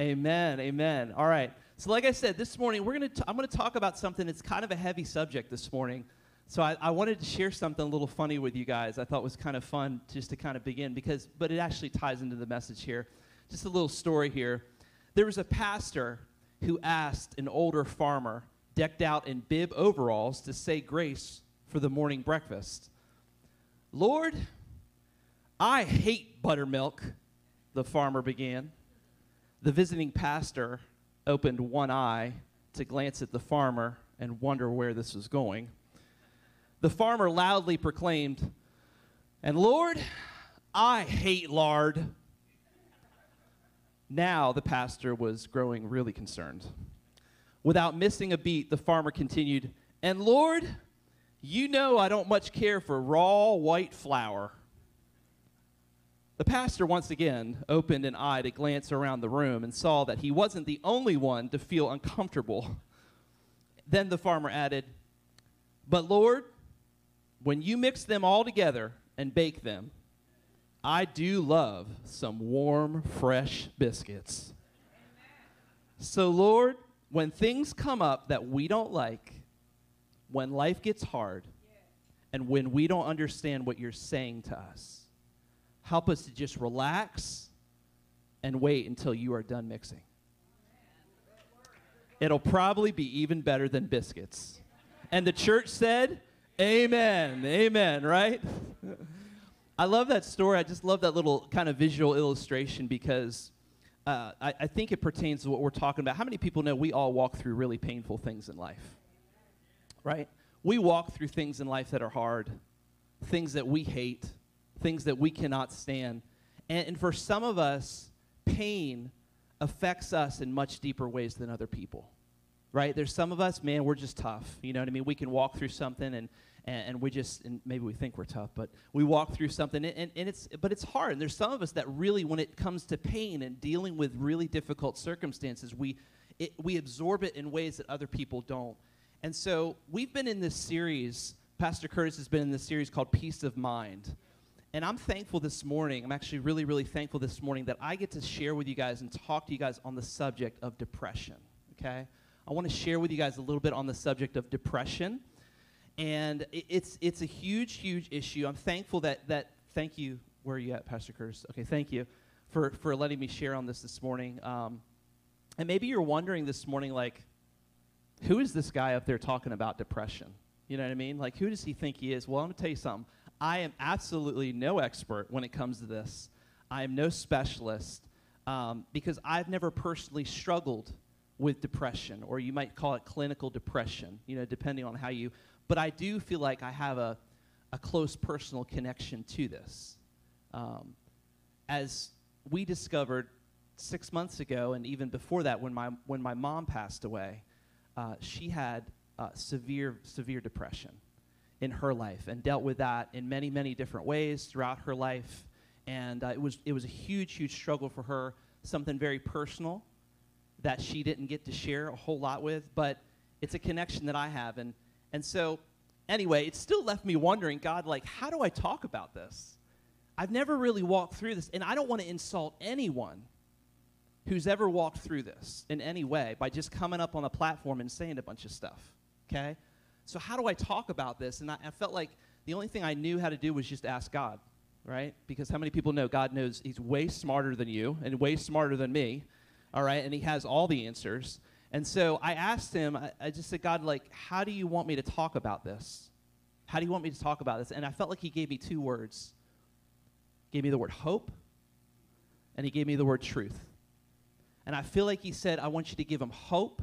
Amen. Amen. All right. So, like I said, this morning we're gonna t- I'm gonna talk about something that's kind of a heavy subject this morning. So I, I wanted to share something a little funny with you guys. I thought was kind of fun just to kind of begin because, but it actually ties into the message here. Just a little story here. There was a pastor who asked an older farmer, decked out in bib overalls, to say grace for the morning breakfast. Lord, I hate buttermilk, the farmer began. The visiting pastor opened one eye to glance at the farmer and wonder where this was going. The farmer loudly proclaimed, And Lord, I hate lard. Now the pastor was growing really concerned. Without missing a beat, the farmer continued, And Lord, you know I don't much care for raw white flour. The pastor once again opened an eye to glance around the room and saw that he wasn't the only one to feel uncomfortable. Then the farmer added, But Lord, when you mix them all together and bake them, I do love some warm, fresh biscuits. So, Lord, when things come up that we don't like, when life gets hard, and when we don't understand what you're saying to us, help us to just relax and wait until you are done mixing. It'll probably be even better than biscuits. And the church said, Amen. Amen, right? I love that story. I just love that little kind of visual illustration because uh, I, I think it pertains to what we're talking about. How many people know we all walk through really painful things in life? Right? We walk through things in life that are hard, things that we hate, things that we cannot stand. And, and for some of us, pain affects us in much deeper ways than other people. Right? There's some of us, man, we're just tough. You know what I mean? We can walk through something and, and, and we just, and maybe we think we're tough, but we walk through something and, and it's, but it's hard. And there's some of us that really, when it comes to pain and dealing with really difficult circumstances, we, it, we absorb it in ways that other people don't. And so we've been in this series, Pastor Curtis has been in this series called Peace of Mind. And I'm thankful this morning, I'm actually really, really thankful this morning that I get to share with you guys and talk to you guys on the subject of depression, okay? I want to share with you guys a little bit on the subject of depression. And it's, it's a huge, huge issue. I'm thankful that, that, thank you, where are you at, Pastor Curtis? Okay, thank you for, for letting me share on this this morning. Um, and maybe you're wondering this morning, like, who is this guy up there talking about depression? You know what I mean? Like, who does he think he is? Well, I'm going to tell you something. I am absolutely no expert when it comes to this. I am no specialist um, because I've never personally struggled with depression, or you might call it clinical depression, you know, depending on how you. But I do feel like I have a, a close personal connection to this. Um, as we discovered six months ago, and even before that, when my, when my mom passed away, uh, she had uh, severe, severe depression in her life and dealt with that in many, many different ways throughout her life. And uh, it, was, it was a huge, huge struggle for her, something very personal that she didn't get to share a whole lot with, but it's a connection that I have. And, and so, anyway, it still left me wondering God, like, how do I talk about this? I've never really walked through this, and I don't want to insult anyone who's ever walked through this in any way by just coming up on a platform and saying a bunch of stuff, okay? So, how do I talk about this? And I, I, felt like the only thing I knew how to do was just ask God, right? Because how many people know God knows He's way smarter than you and way smarter than me, all right? And He has all the answers. And so I asked Him, I, I just said, God, like, how do you want me to talk about this? How do you want me to talk about this? And I felt like He gave me two words. He gave me the word hope, and He gave me the word truth. And I feel like He said, I want you to give Him hope,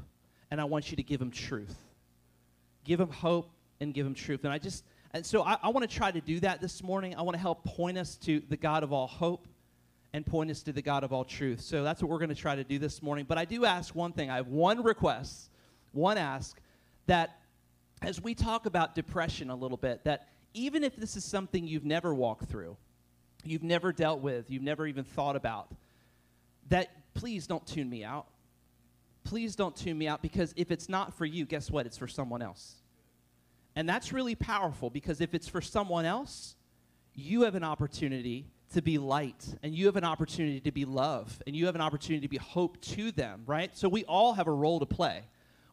and I want you to give Him truth give them hope and give them truth. And I just, and so I, I want to try to do that this morning. I want to help point us to the God of all hope and point us to the God of all truth. So that's what we're going to try to do this morning. But I do ask one thing. I have one request, one ask that as we talk about depression a little bit, that even if this is something you've never walked through, you've never dealt with, you've never even thought about, that please don't tune me out please don't tune me out because if it's not for you, guess what? It's for someone else. And that's really powerful because if it's for someone else, you have an opportunity to be light, and you have an opportunity to be love, and you have an opportunity to be hope to them, right? So we all have a role to play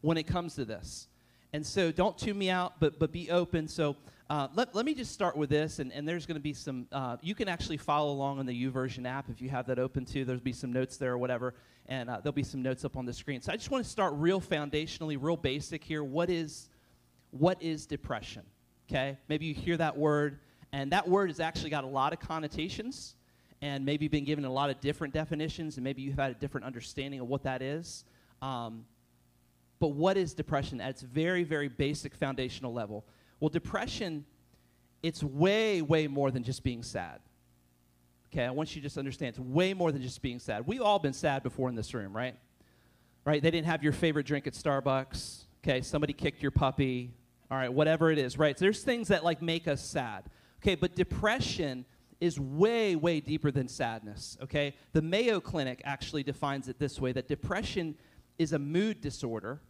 when it comes to this. And so don't tune me out, but, but be open. So uh, let, let me just start with this, and, and there's going to be some, uh, you can actually follow along on the YouVersion app if you have that open too. There'll be some notes there or whatever, and uh, there'll be some notes up on the screen. So I just want to start real foundationally, real basic here. What is, what is depression? Okay? Maybe you hear that word, and that word has actually got a lot of connotations, and maybe you've been given a lot of different definitions, and maybe you've had a different understanding of what that is. Um, but what is depression at its very, very basic foundational level? Well, depression, it's way, way more than just being sad. Okay, I want you to just understand it's way more than just being sad. We've all been sad before in this room, right? Right? They didn't have your favorite drink at Starbucks. Okay, somebody kicked your puppy. All right, whatever it is, right? So there's things that like make us sad. Okay, but depression is way, way deeper than sadness. Okay? The Mayo Clinic actually defines it this way that depression is a mood disorder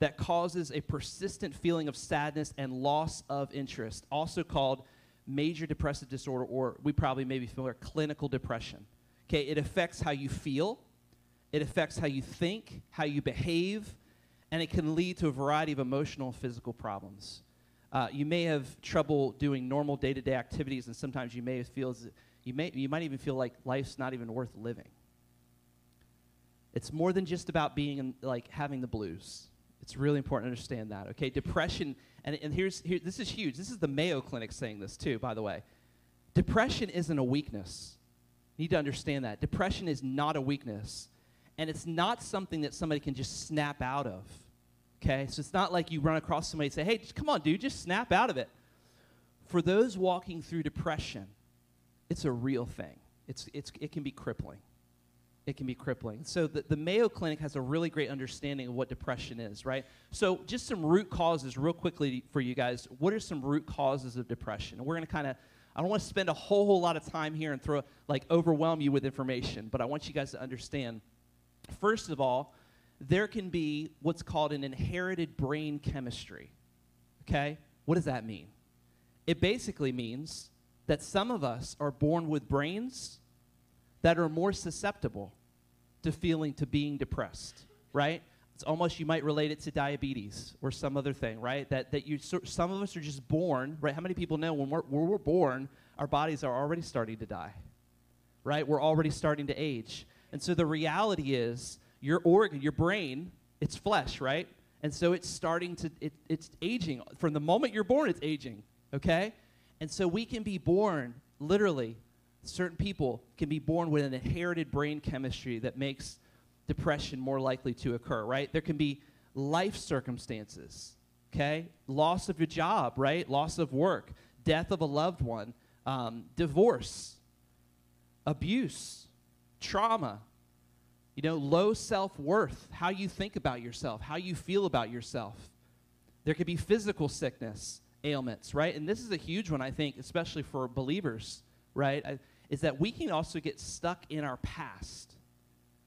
that causes a persistent feeling of sadness and loss of interest, also called major depressive disorder, or we probably may be familiar, clinical depression. Okay, it affects how you feel, it affects how you think, how you behave, and it can lead to a variety of emotional and physical problems. Uh, you may have trouble doing normal day-to-day activities, and sometimes you may feel you may you might even feel like life's not even worth living. It's more than just about being in, like having the blues. It's really important to understand that. Okay, depression, and, and here's here, this is huge. This is the Mayo Clinic saying this too, by the way. Depression isn't a weakness. You need to understand that. Depression is not a weakness. And it's not something that somebody can just snap out of. Okay? So it's not like you run across somebody and say, hey, just, come on, dude, just snap out of it. For those walking through depression, it's a real thing. It's, it's, it can be crippling it can be crippling. So the, the Mayo Clinic has a really great understanding of what depression is, right? So just some root causes real quickly for you guys. What are some root causes of depression? We're going to kind of I don't want to spend a whole whole lot of time here and throw like overwhelm you with information, but I want you guys to understand first of all, there can be what's called an inherited brain chemistry. Okay? What does that mean? It basically means that some of us are born with brains that are more susceptible to feeling, to being depressed, right? It's almost, you might relate it to diabetes or some other thing, right? That, that you, some of us are just born, right? How many people know when we're, when we're born, our bodies are already starting to die, right? We're already starting to age. And so the reality is, your organ, your brain, it's flesh, right? And so it's starting to, it, it's aging. From the moment you're born, it's aging, okay? And so we can be born literally certain people can be born with an inherited brain chemistry that makes depression more likely to occur, right? There can be life circumstances, okay? Loss of your job, right? Loss of work, death of a loved one, um, divorce, abuse, trauma, you know, low self worth, how you think about yourself, how you feel about yourself. There could be physical sickness, ailments, right? And this is a huge one, I think, especially for believers, right? Is that we can also get stuck in our past.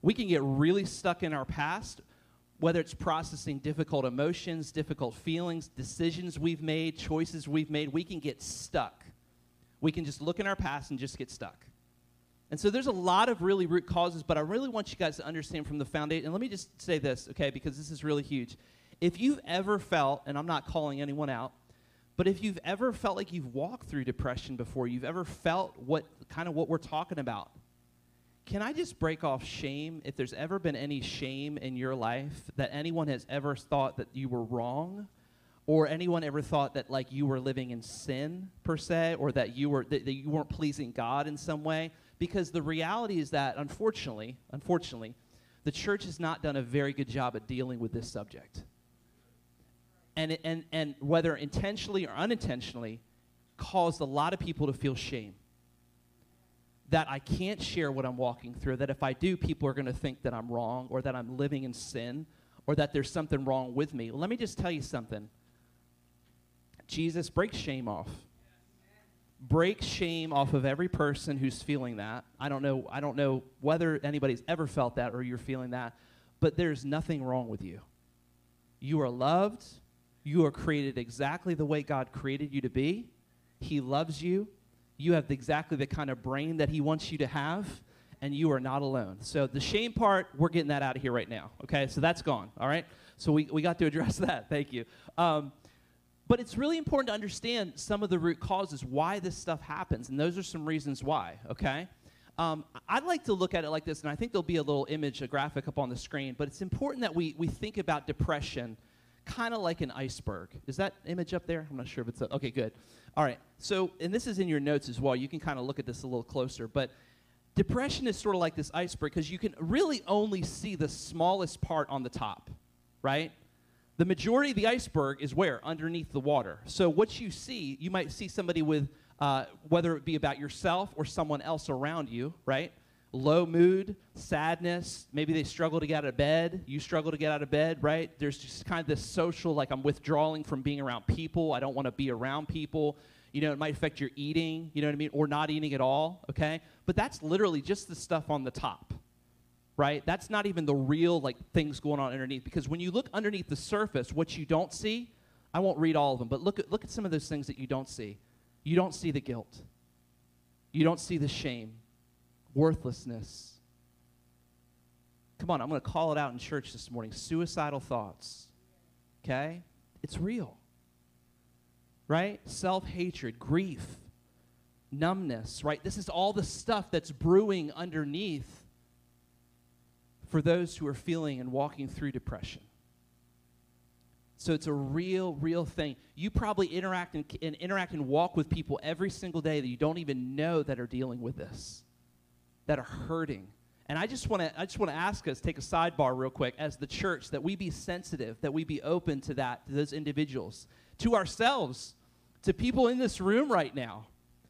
We can get really stuck in our past, whether it's processing difficult emotions, difficult feelings, decisions we've made, choices we've made. We can get stuck. We can just look in our past and just get stuck. And so there's a lot of really root causes, but I really want you guys to understand from the foundation. And let me just say this, okay, because this is really huge. If you've ever felt, and I'm not calling anyone out, but if you've ever felt like you've walked through depression before, you've ever felt what kind of what we're talking about, can I just break off shame? If there's ever been any shame in your life that anyone has ever thought that you were wrong, or anyone ever thought that like you were living in sin per se, or that you were that, that you weren't pleasing God in some way, because the reality is that unfortunately, unfortunately, the church has not done a very good job at dealing with this subject and, and, and whether intentionally or unintentionally, caused a lot of people to feel shame. That I can't share what I'm walking through, that if I do, people are going to think that I'm wrong or that I'm living in sin or that there's something wrong with me. Let me just tell you something. Jesus breaks shame off. Break shame off of every person who's feeling that. I don't know I don't know whether anybody's ever felt that or you're feeling that, but there's nothing wrong with you. You are loved, you are created exactly the way God created you to be. He loves you. You have exactly the kind of brain that He wants you to have, and you are not alone. So the shame part, we're getting that out of here right now. Okay, so that's gone. All right. So we, we got to address that. Thank you. Um, but it's really important to understand some of the root causes why this stuff happens, and those are some reasons why. Okay. Um, I'd like to look at it like this, and I think there'll be a little image, a graphic up on the screen, but it's important that we, we think about depression kind of like an iceberg. Is that image up there? I'm not sure if it's up. Okay, good. All right. So, and this is in your notes as well. You can kind of look at this a little closer, but depression is sort of like this iceberg because you can really only see the smallest part on the top, right? The majority of the iceberg is where? Underneath the water. So, what you see, you might see somebody with, uh, whether it be about yourself or someone else around you, right? Low mood, sadness. Maybe they struggle to get out of bed. You struggle to get out of bed, right? There's just kind of this social, like I'm withdrawing from being around people. I don't want to be around people. You know, it might affect your eating, you know what I mean? Or not eating at all, okay? But that's literally just the stuff on the top, right? That's not even the real, like, things going on underneath. Because when you look underneath the surface, what you don't see, I won't read all of them, but look at, look at some of those things that you don't see. You don't see the guilt. You don't see the shame worthlessness. Come on, I'm going to call it out in church this morning suicidal thoughts. Okay? It's real. Right? Self hatred, grief, numbness, right? This is all the stuff that's brewing underneath for those who are feeling and walking through depression. So it's a real, real thing. You probably interact and, and, interact and walk with people every single day that you don't even know that are dealing with this that are hurting. And I just want to I just want to ask us take a sidebar real quick as the church that we be sensitive, that we be open to that to those individuals, to ourselves, to people in this room right now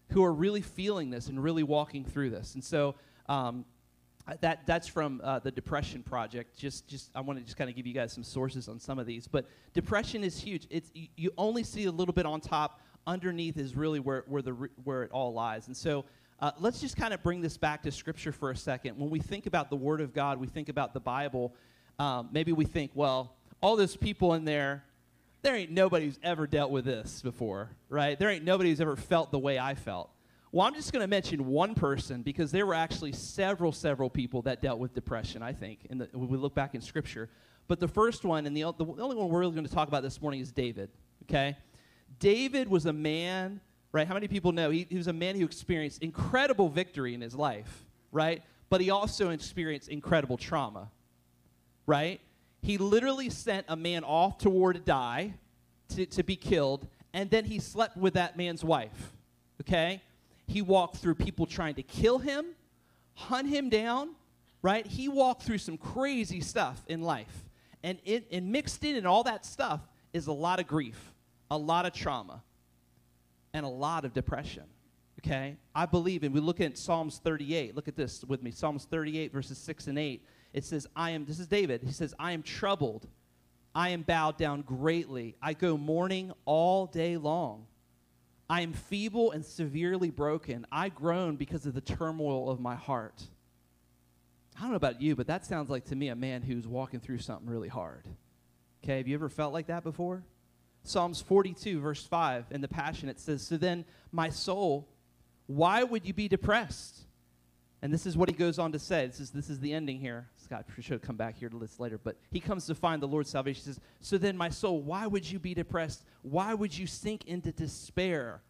who are really feeling this and really walking through this. And so um, that that's from uh, the Depression Project. Just just I want to just kind of give you guys some sources on some of these. But depression is huge. It's you, you only see a little bit on top. Underneath is really where where the where it all lies. And so uh, let's just kind of bring this back to Scripture for a second. When we think about the Word of God, we think about the Bible, um, maybe we think, well, all those people in there, there ain't nobody who's ever dealt with this before, right? There ain't nobody who's ever felt the way I felt. Well, I'm just going to mention one person because there were actually several, several people that dealt with depression, I think, the, when we look back in Scripture. But the first one, and the, the only one we're really going to talk about this morning is David, okay? David was a man right? How many people know he, he was a man who experienced incredible victory in his life, right? But he also experienced incredible trauma, right? He literally sent a man off to war to die, to, to be killed, and then he slept with that man's wife, okay? He walked through people trying to kill him, hunt him down, right? He walked through some crazy stuff in life. And, it, and mixed in in all that stuff is a lot of grief, a lot of trauma and a lot of depression. Okay? I believe, and we look at Psalms 38. Look at this with me. Psalms 38, verses 6 and 8. It says, I am, this is David. He says, I am troubled. I am bowed down greatly. I go mourning all day long. I am feeble and severely broken. I groan because of the turmoil of my heart. I don't know about you, but that sounds like to me a man who's walking through something really hard. Okay, have you ever felt like that before? Psalms 42, verse 5, in the Passion, it says, So then, my soul, why would you be depressed? And this is what he goes on to say. This is, this is the ending here. Scott should come back here to this later. But he comes to find the Lord's salvation. He says, So then, my soul, why would you be depressed? Why would you sink into despair?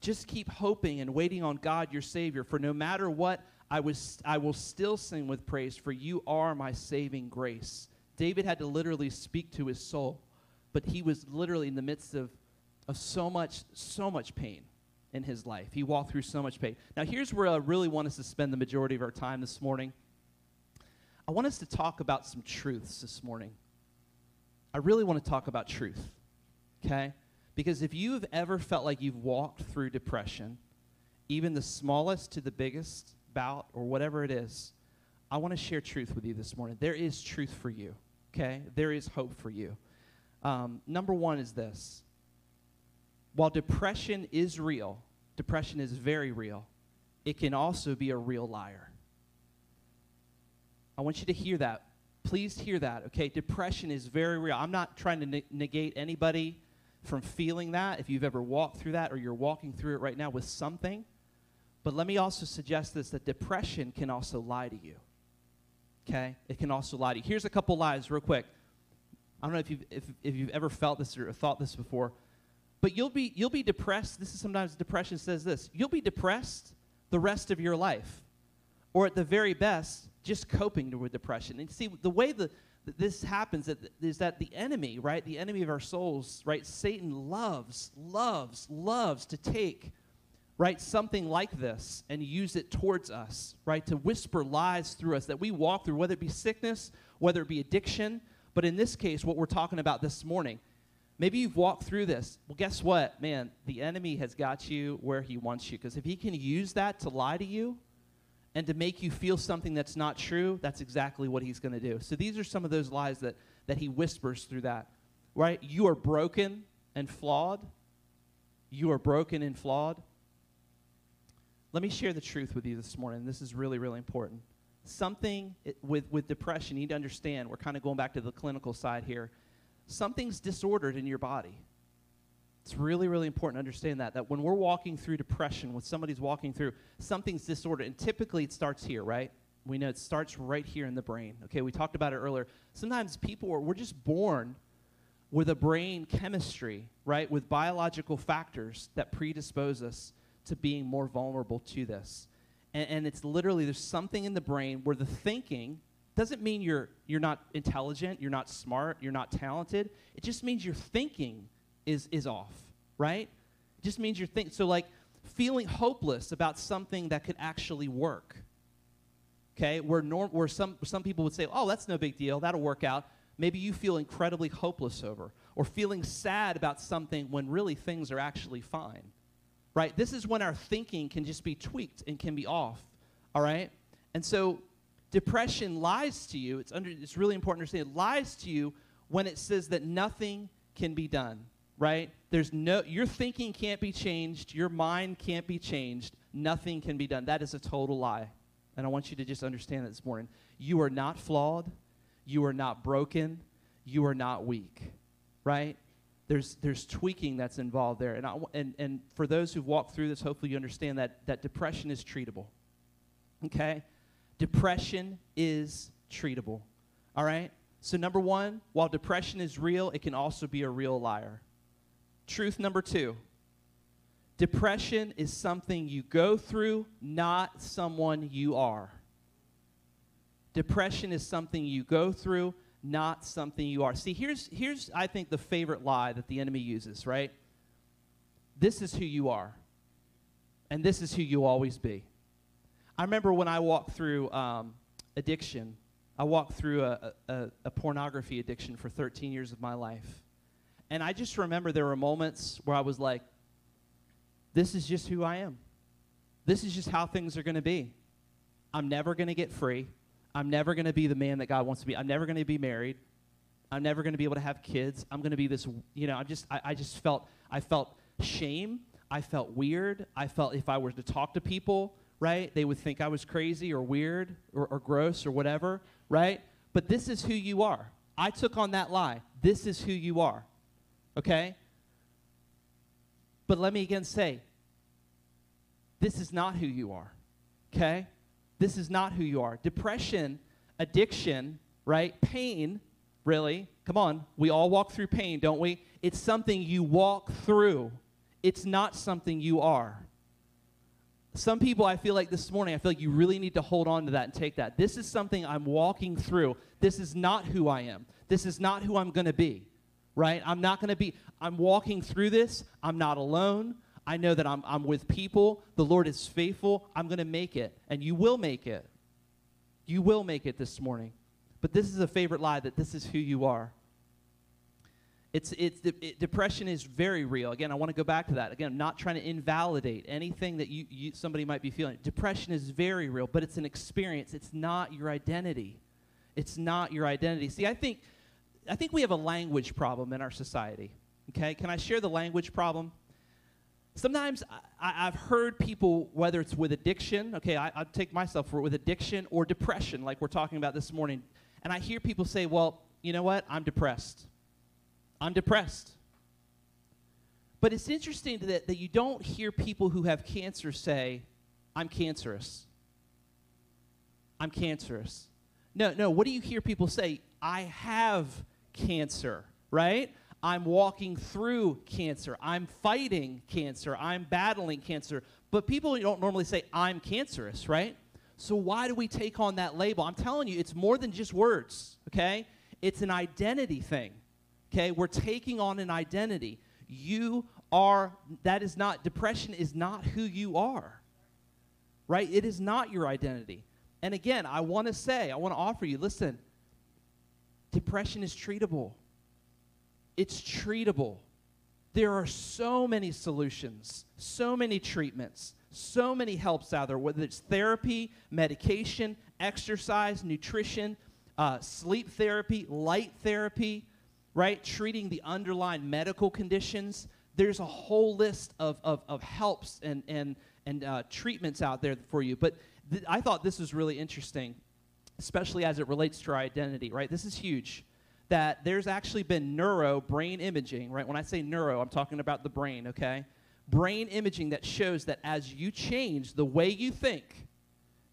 Just keep hoping and waiting on God, your Savior. For no matter what, I, was, I will still sing with praise, for you are my saving grace. David had to literally speak to his soul but he was literally in the midst of, of so much, so much pain in his life. He walked through so much pain. Now, here's where I really want us to spend the majority of our time this morning. I want us to talk about some truths this morning. I really want to talk about truth, okay? Because if you've ever felt like you've walked through depression, even the smallest to the biggest bout or whatever it is, I want to share truth with you this morning. There is truth for you, okay? There is hope for you. Um, number one is this while depression is real, depression is very real, it can also be a real liar. I want you to hear that. Please hear that, okay? Depression is very real. I'm not trying to ne- negate anybody from feeling that, if you've ever walked through that or you're walking through it right now with something. But let me also suggest this that depression can also lie to you. Okay? It can also lie to you. Here's a couple lies, real quick. I don't know if you've, if, if you've ever felt this or thought this before, but you'll be, you'll be depressed. This is sometimes depression says this you'll be depressed the rest of your life. Or at the very best, just coping with depression. And see, the way the, this happens is that the enemy, right, the enemy of our souls, right, Satan loves, loves, loves to take, right, something like this and use it towards us, right, to whisper lies through us that we walk through, whether it be sickness, whether it be addiction. But in this case, what we're talking about this morning, maybe you've walked through this. Well, guess what, man, the enemy has got you where he wants you because if he can use that to lie to you, and to make you feel something that's not true, that's exactly what he's going to do. So these are some of those lies that, that he whispers through that. Right? You are broken and flawed. You are broken and flawed. Let me share the truth with you this morning. This is really, really important. Something with, with depression, you need to understand, we're kind of going back to the clinical side here. Something's disordered in your body. It's really, really important to understand that, that when we're walking through depression, when somebody's walking through, something's disordered. And typically it starts here, right? We know it starts right here in the brain. Okay, we talked about it earlier. Sometimes people are, we're just born with a brain chemistry, right? With biological factors that predispose us to being more vulnerable to this. And, and it's literally, there's something in the brain where the thinking doesn't mean you're, you're not intelligent, you're not smart, you're not talented. It just means you're thinking is, is off, right? It just means you're thinking. So, like, feeling hopeless about something that could actually work. Okay, where, norm, where some, some people would say, oh, that's no big deal, that'll work out. Maybe you feel incredibly hopeless over, or feeling sad about something when really things are actually fine. Right? This is when our thinking can just be tweaked and can be off. All right? And so depression lies to you. It's, under, it's really important to understand. It lies to you when it says that nothing can be done right? There's no, your thinking can't be changed, your mind can't be changed, nothing can be done. That is a total lie. And I want you to just understand that this morning. You are not flawed, you are not broken, you are not weak, right? There's, there's tweaking that's involved there. And, I, and, and for those who've walked through this, hopefully you understand that, that depression is treatable. Okay? Depression is treatable. All right? So, number one, while depression is real, it can also be a real liar. Truth number two depression is something you go through, not someone you are. Depression is something you go through, not something you are. See, here's, here's I think, the favorite lie that the enemy uses, right? This is who you are, and this is who you'll always be. I remember when I walked through um, addiction, I walked through a, a, a pornography addiction for 13 years of my life. And I just remember there were moments where I was like, this is just who I am. This is just how things are going to be. I'm never going to get free. I'm never going to be the man that God wants to be. I'm never going to be married. I'm never going to be able to have kids. I'm going to be this, you know, I just, I, I just felt, I felt shame. I felt weird. I felt if I were to talk to people, right, they would think I was crazy or weird or, or gross or whatever, right? But this is who you are. I took on that lie. This is who you are okay? But let me again say, this is not who you are, okay? This is not who you are. Depression, addiction, right? Pain, really. Come on, we all walk through pain, don't we? It's something you walk through, it's not something you are. Some people, I feel like this morning, I feel like you really need to hold on to that and take that. This is something I'm walking through. This is not who I am. This is not who I'm going to be right? I'm not going to be, I'm walking through this. I'm not alone. I know that I'm, I'm with people. The Lord is faithful. I'm going to make it. And you will make it. You will make it this morning. But this is a favorite lie that this is who you are. It's, it's, it, depression is very real. Again, I want to go back to that. Again, I'm not trying to invalidate anything that you, you, somebody might be feeling. Depression is very real, but it's an experience. It's not your identity. It's not your identity. See, I think I think we have a language problem in our society. Okay, can I share the language problem? Sometimes I, have heard people, whether it's with addiction, okay, I, I take myself for it, with addiction or depression, like we're talking about this morning, and I hear people say, well, you know what, I'm depressed. I'm depressed. But it's interesting that, that you don't hear people who have cancer say, I'm cancerous. I'm cancerous. No, no, what do you hear people say? I have cancer, right? I'm walking through cancer. I'm fighting cancer. I'm battling cancer. But people don't normally say, I'm cancerous, right? So why do we take on that label? I'm telling you, it's more than just words, okay? It's an identity thing, okay? We're taking on an identity. You are, that is not, depression is not who you are, right? It is not your identity. And again, I want to say, I want to offer you, listen, depression is treatable. It's treatable. There are so many solutions, so many treatments, so many helps out there, whether it's therapy, medication, exercise, nutrition, uh, sleep therapy, light therapy, right? Treating the underlying medical conditions. There's a whole list of, of, of helps and, and, and uh, treatments out there for you. But th- I thought this was really interesting, especially as it relates to our identity, right? This is huge that there's actually been neuro brain imaging, right? When I say neuro, I'm talking about the brain, okay? Brain imaging that shows that as you change the way you think,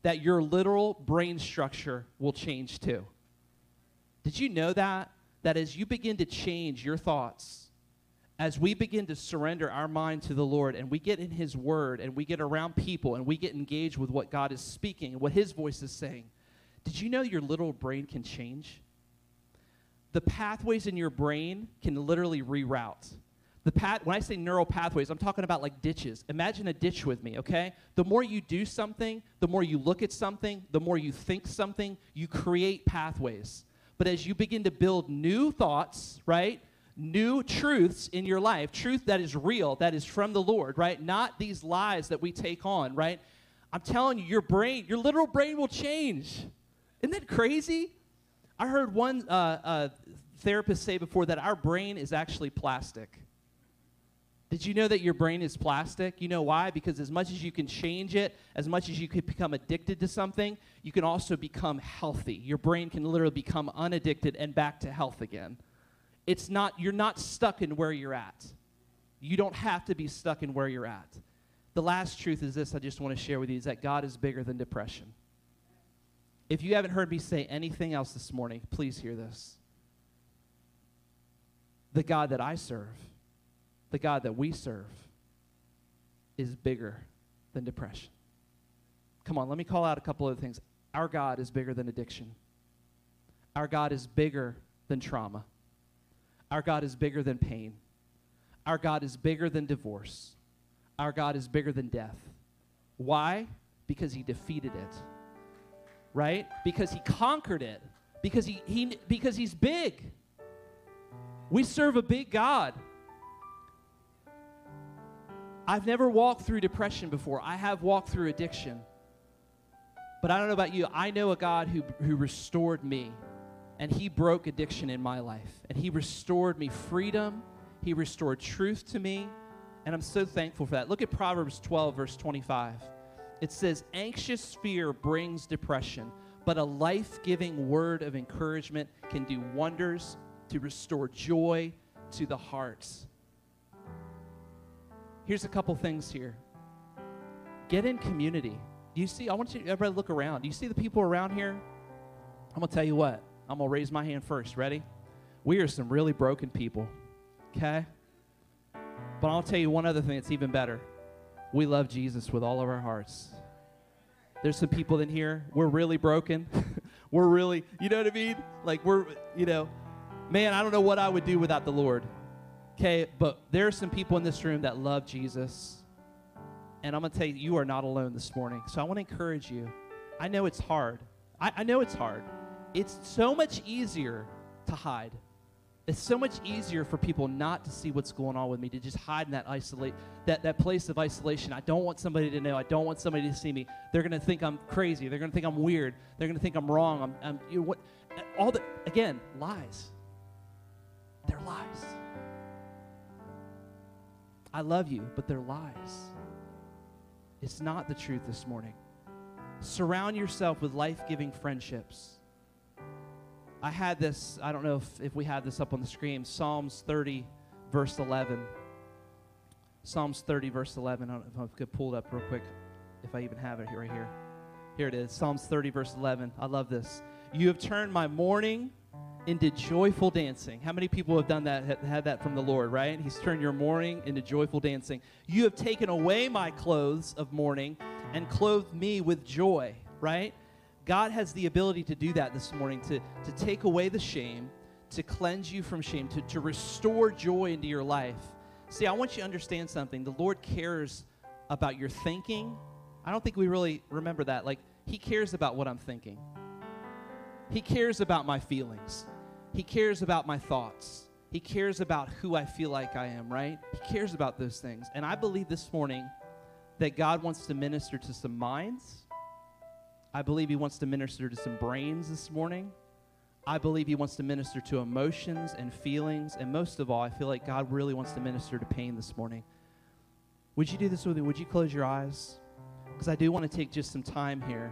that your literal brain structure will change too. Did you know that? That as you begin to change your thoughts, as we begin to surrender our mind to the Lord and we get in His Word and we get around people and we get engaged with what God is speaking and what His voice is saying, did you know your little brain can change? The pathways in your brain can literally reroute. The path, when I say neural pathways, I'm talking about like ditches. Imagine a ditch with me, okay? The more you do something, the more you look at something, the more you think something, you create pathways. But as you begin to build new thoughts, right? New truths in your life, truth that is real, that is from the Lord, right? Not these lies that we take on, right? I'm telling you, your brain, your literal brain will change. Isn't that crazy? I heard one uh, uh, therapist say before that our brain is actually plastic. Did you know that your brain is plastic? You know why? Because as much as you can change it, as much as you could become addicted to something, you can also become healthy. Your brain can literally become unaddicted and back to health again. It's not you're not stuck in where you're at. You don't have to be stuck in where you're at. The last truth is this I just want to share with you is that God is bigger than depression. If you haven't heard me say anything else this morning, please hear this. The God that I serve, the God that we serve, is bigger than depression. Come on, let me call out a couple of things. Our God is bigger than addiction. Our God is bigger than trauma. Our God is bigger than pain. Our God is bigger than divorce. Our God is bigger than death. Why? Because he defeated it right? Because he conquered it. Because he, he because he's big. We serve a big God. I've never walked through depression before. I have walked through addiction. But I don't know about you. I know a God who, who restored me, and He broke addiction in my life. And He restored me freedom, He restored truth to me, and I'm so thankful for that. Look at Proverbs 12, verse 25 it says, anxious fear brings depression, but a life giving word of encouragement can do wonders to restore joy to the hearts. Here's a couple things here get in community. Do you see? I want you everybody look around. Do you see the people around here? I'm going to tell you what. I'm going to raise my hand first. Ready? We are some really broken people. Okay? But I'll tell you one other thing that's even better we love Jesus with all of our hearts. There's some people in here, we're really broken. we're really, you know what I mean? Like, we're, you know, man, I don't know what I would do without the Lord. Okay, but there are some people in this room that love Jesus. And I'm going to tell you, you are not alone this morning. So I want to encourage you. I know it's hard. I, I know it's hard. It's so much easier to hide. It's so much easier for people not to see what's going on with me, to just hide in that isolate that, that place of isolation. I don't want somebody to know. I don't want somebody to see me. They're gonna think I'm crazy. They're gonna think I'm weird. They're gonna think I'm wrong. I'm, I'm you know, what all the again, lies. They're lies. I love you, but they're lies. It's not the truth this morning. Surround yourself with life giving friendships I had this, I don't know if, if we had this up on the screen, Psalms 30, verse 11. Psalms 30, verse 11. I don't know if I could pull it up real quick, if I even have it here, right here. Here it is Psalms 30, verse 11. I love this. You have turned my mourning into joyful dancing. How many people have done that, had that from the Lord, right? He's turned your mourning into joyful dancing. You have taken away my clothes of mourning and clothed me with joy, right? God has the ability to do that this morning, to, to take away the shame, to cleanse you from shame, to, to restore joy into your life. See, I want you to understand something. The Lord cares about your thinking. I don't think we really remember that. Like, He cares about what I'm thinking, He cares about my feelings, He cares about my thoughts. He cares about who I feel like I am, right? He cares about those things. And I believe this morning that God wants to minister to some minds. I believe He wants to minister to some brains this morning. I believe He wants to minister to emotions and feelings. And most of all, I feel like God really wants to minister to pain this morning. Would you do this with me? Would you close your eyes? Because I do want to take just some time here.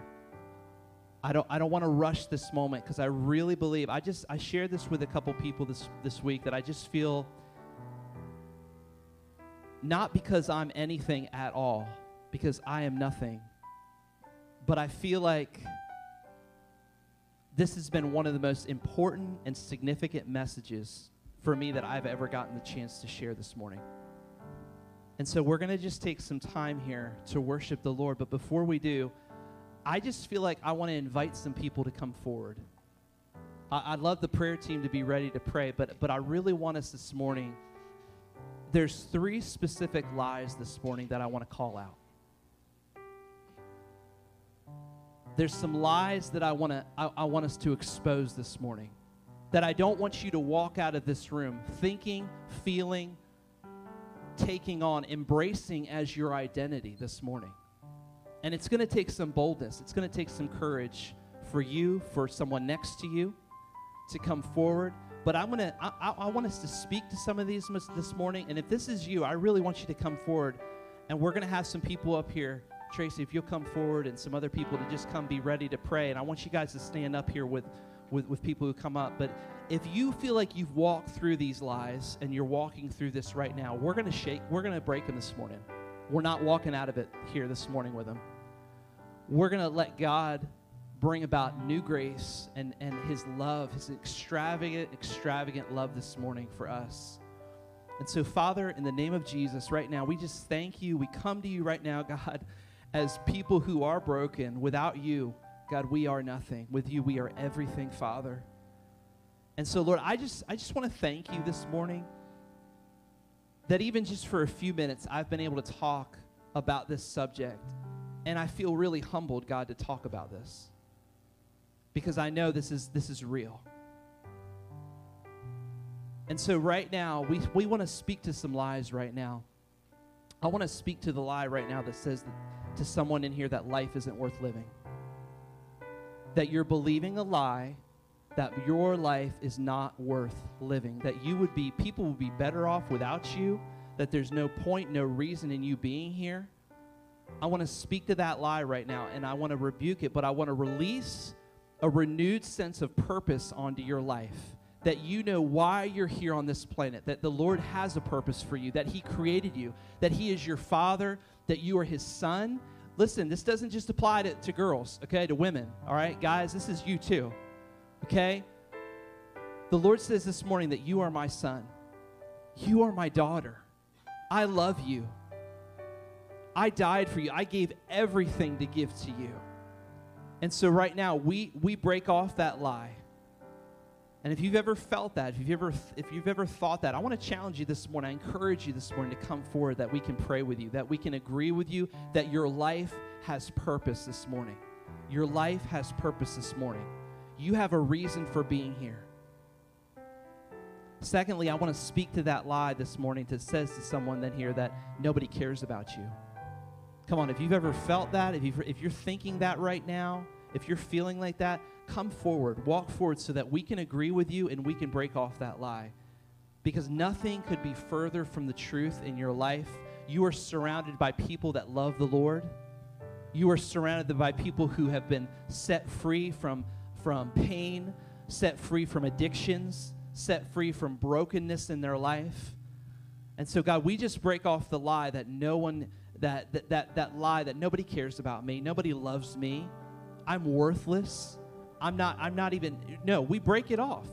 I don't, I don't want to rush this moment because I really believe I just I shared this with a couple people this this week that I just feel not because I'm anything at all, because I am nothing. But I feel like this has been one of the most important and significant messages for me that I've ever gotten the chance to share this morning. And so we're going to just take some time here to worship the Lord. But before we do, I just feel like I want to invite some people to come forward. I, would love the prayer team to be ready to pray, but, but I really want us this morning. There's three specific lies this morning that I want to call out. There's some lies that I want to I, I want us to expose this morning. That I don't want you to walk out of this room thinking, feeling, taking on, embracing as your identity this morning. And it's going to take some boldness. It's going to take some courage for you, for someone next to you to come forward. But I'm to, I, I, want us to speak to some of these this morning. And if this is you, I really want you to come forward. And we're going to have some people up here Tracy, if you'll come forward and some other people to just come be ready to pray. And I want you guys to stand up here with, with, with people who come up. But if you feel like you've walked through these lies and you're walking through this right now, we're going to shake, we're going to break them this morning. We're not walking out of it here this morning with them. We're going to let God bring about new grace and, and his love, his extravagant, extravagant love this morning for us. And so, Father, in the name of Jesus, right now, we just thank you. We come to you right now, God as people who are broken. Without you, God, we are nothing. With you, we are everything, Father. And so, Lord, I just, I just want to thank you this morning that even just for a few minutes, I've been able to talk about this subject. And I feel really humbled, God, to talk about this because I know this is, this is real. And so, right now, we, we want to speak to some lies right now. I want to speak to the lie right now that says that to someone in here that life isn't worth living. That you're believing a lie that your life is not worth living. That you would be, people would be better off without you. That there's no point, no reason in you being here. I want to speak to that lie right now and I want to rebuke it, but I want to release a renewed sense of purpose onto your life that you know why you're here on this planet, that the Lord has a purpose for you, that He created you, that He is your Father, that you are His Son. Listen, this doesn't just apply to, to girls, okay, to women, all right? Guys, this is you too, okay? The Lord says this morning that you are my son, you are my daughter. I love you. I died for you. I gave everything to give to you. And so right now we we break off that lie and if you've ever felt that, if you've ever, if you've ever thought that, I want to challenge you this morning. I encourage you this morning to come forward that we can pray with you, that we can agree with you that your life has purpose this morning. Your life has purpose this morning. You have a reason for being here. Secondly, I want to speak to that lie this morning that says to someone then here that nobody cares about you. Come on, if you've ever felt that, if, you if you're thinking that right now, if you're feeling like that, come forward, walk forward so that we can agree with you and we can break off that lie. Because nothing could be further from the truth in your life. You are surrounded by people that love the Lord. You are surrounded by people who have been set free from, from pain, set free from addictions, set free from brokenness in their life. And so, God, we just break off the lie that no one, that, that, that, that lie that nobody cares about me, nobody loves me, I'm worthless, I'm not, I'm not even, no, we break it off.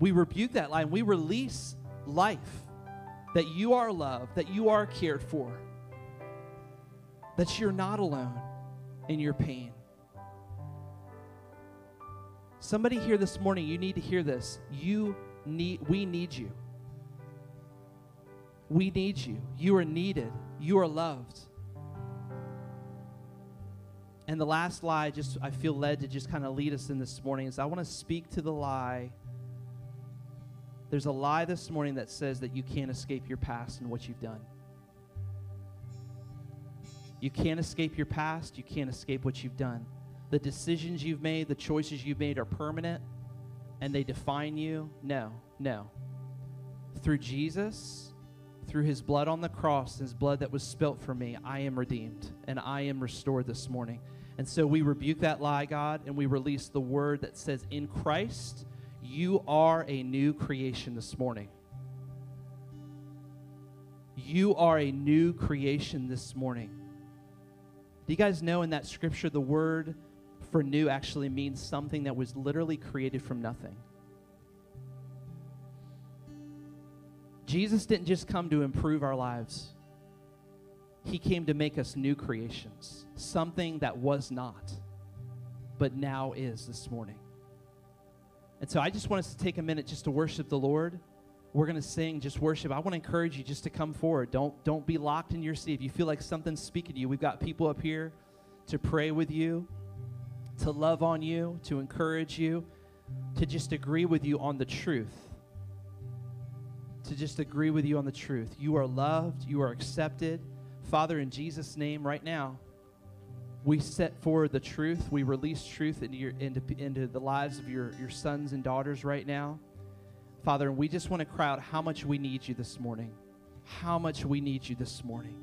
We rebuke that lie and we release life that you are loved, that you are cared for, that you're not alone in your pain. Somebody here this morning, you need to hear this. You need we need you. We need you. You are needed. You are loved. And the last lie, just I feel led to just kind of lead us in this morning, is I want to speak to the lie. There's a lie this morning that says that you can't escape your past and what you've done. You can't escape your past. You can't escape what you've done. The decisions you've made, the choices you've made are permanent and they define you. No, no. Through Jesus, through his blood on the cross, his blood that was spilt for me, I am redeemed and I am restored this morning. And so we rebuke that lie, God, and we release the word that says, In Christ, you are a new creation this morning. You are a new creation this morning. Do you guys know in that scripture the word for new actually means something that was literally created from nothing? Jesus didn't just come to improve our lives, He came to make us new creations, something that was not, but now is this morning. And so I just want us to take a minute just to worship the Lord. We're going to sing, just worship. I want to encourage you just to come forward. Don't, don't be locked in your seat. If you feel like something's speaking to you, we've got people up here to pray with you, to love on you, to encourage you, to just agree with you on the truth. To just agree with you on the truth. You are loved, you are accepted. Father, in Jesus' name, right now, we set forward the truth. We release truth into, your, into, into the lives of your, your sons and daughters right now. Father, and we just want to cry out how much we need you this morning. How much we need you this morning.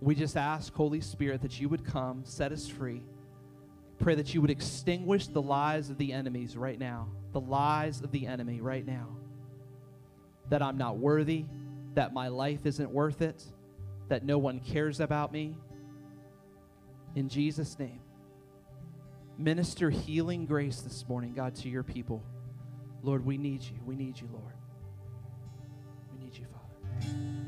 We just ask, Holy Spirit, that you would come, set us free. Pray that you would extinguish the lies of the enemies right now. The lies of the enemy right now. That I'm not worthy, that my life isn't worth it, that no one cares about me. In Jesus' name. Minister healing grace this morning, God, to your people. Lord, we need you. We need you, Lord. We need you, Father.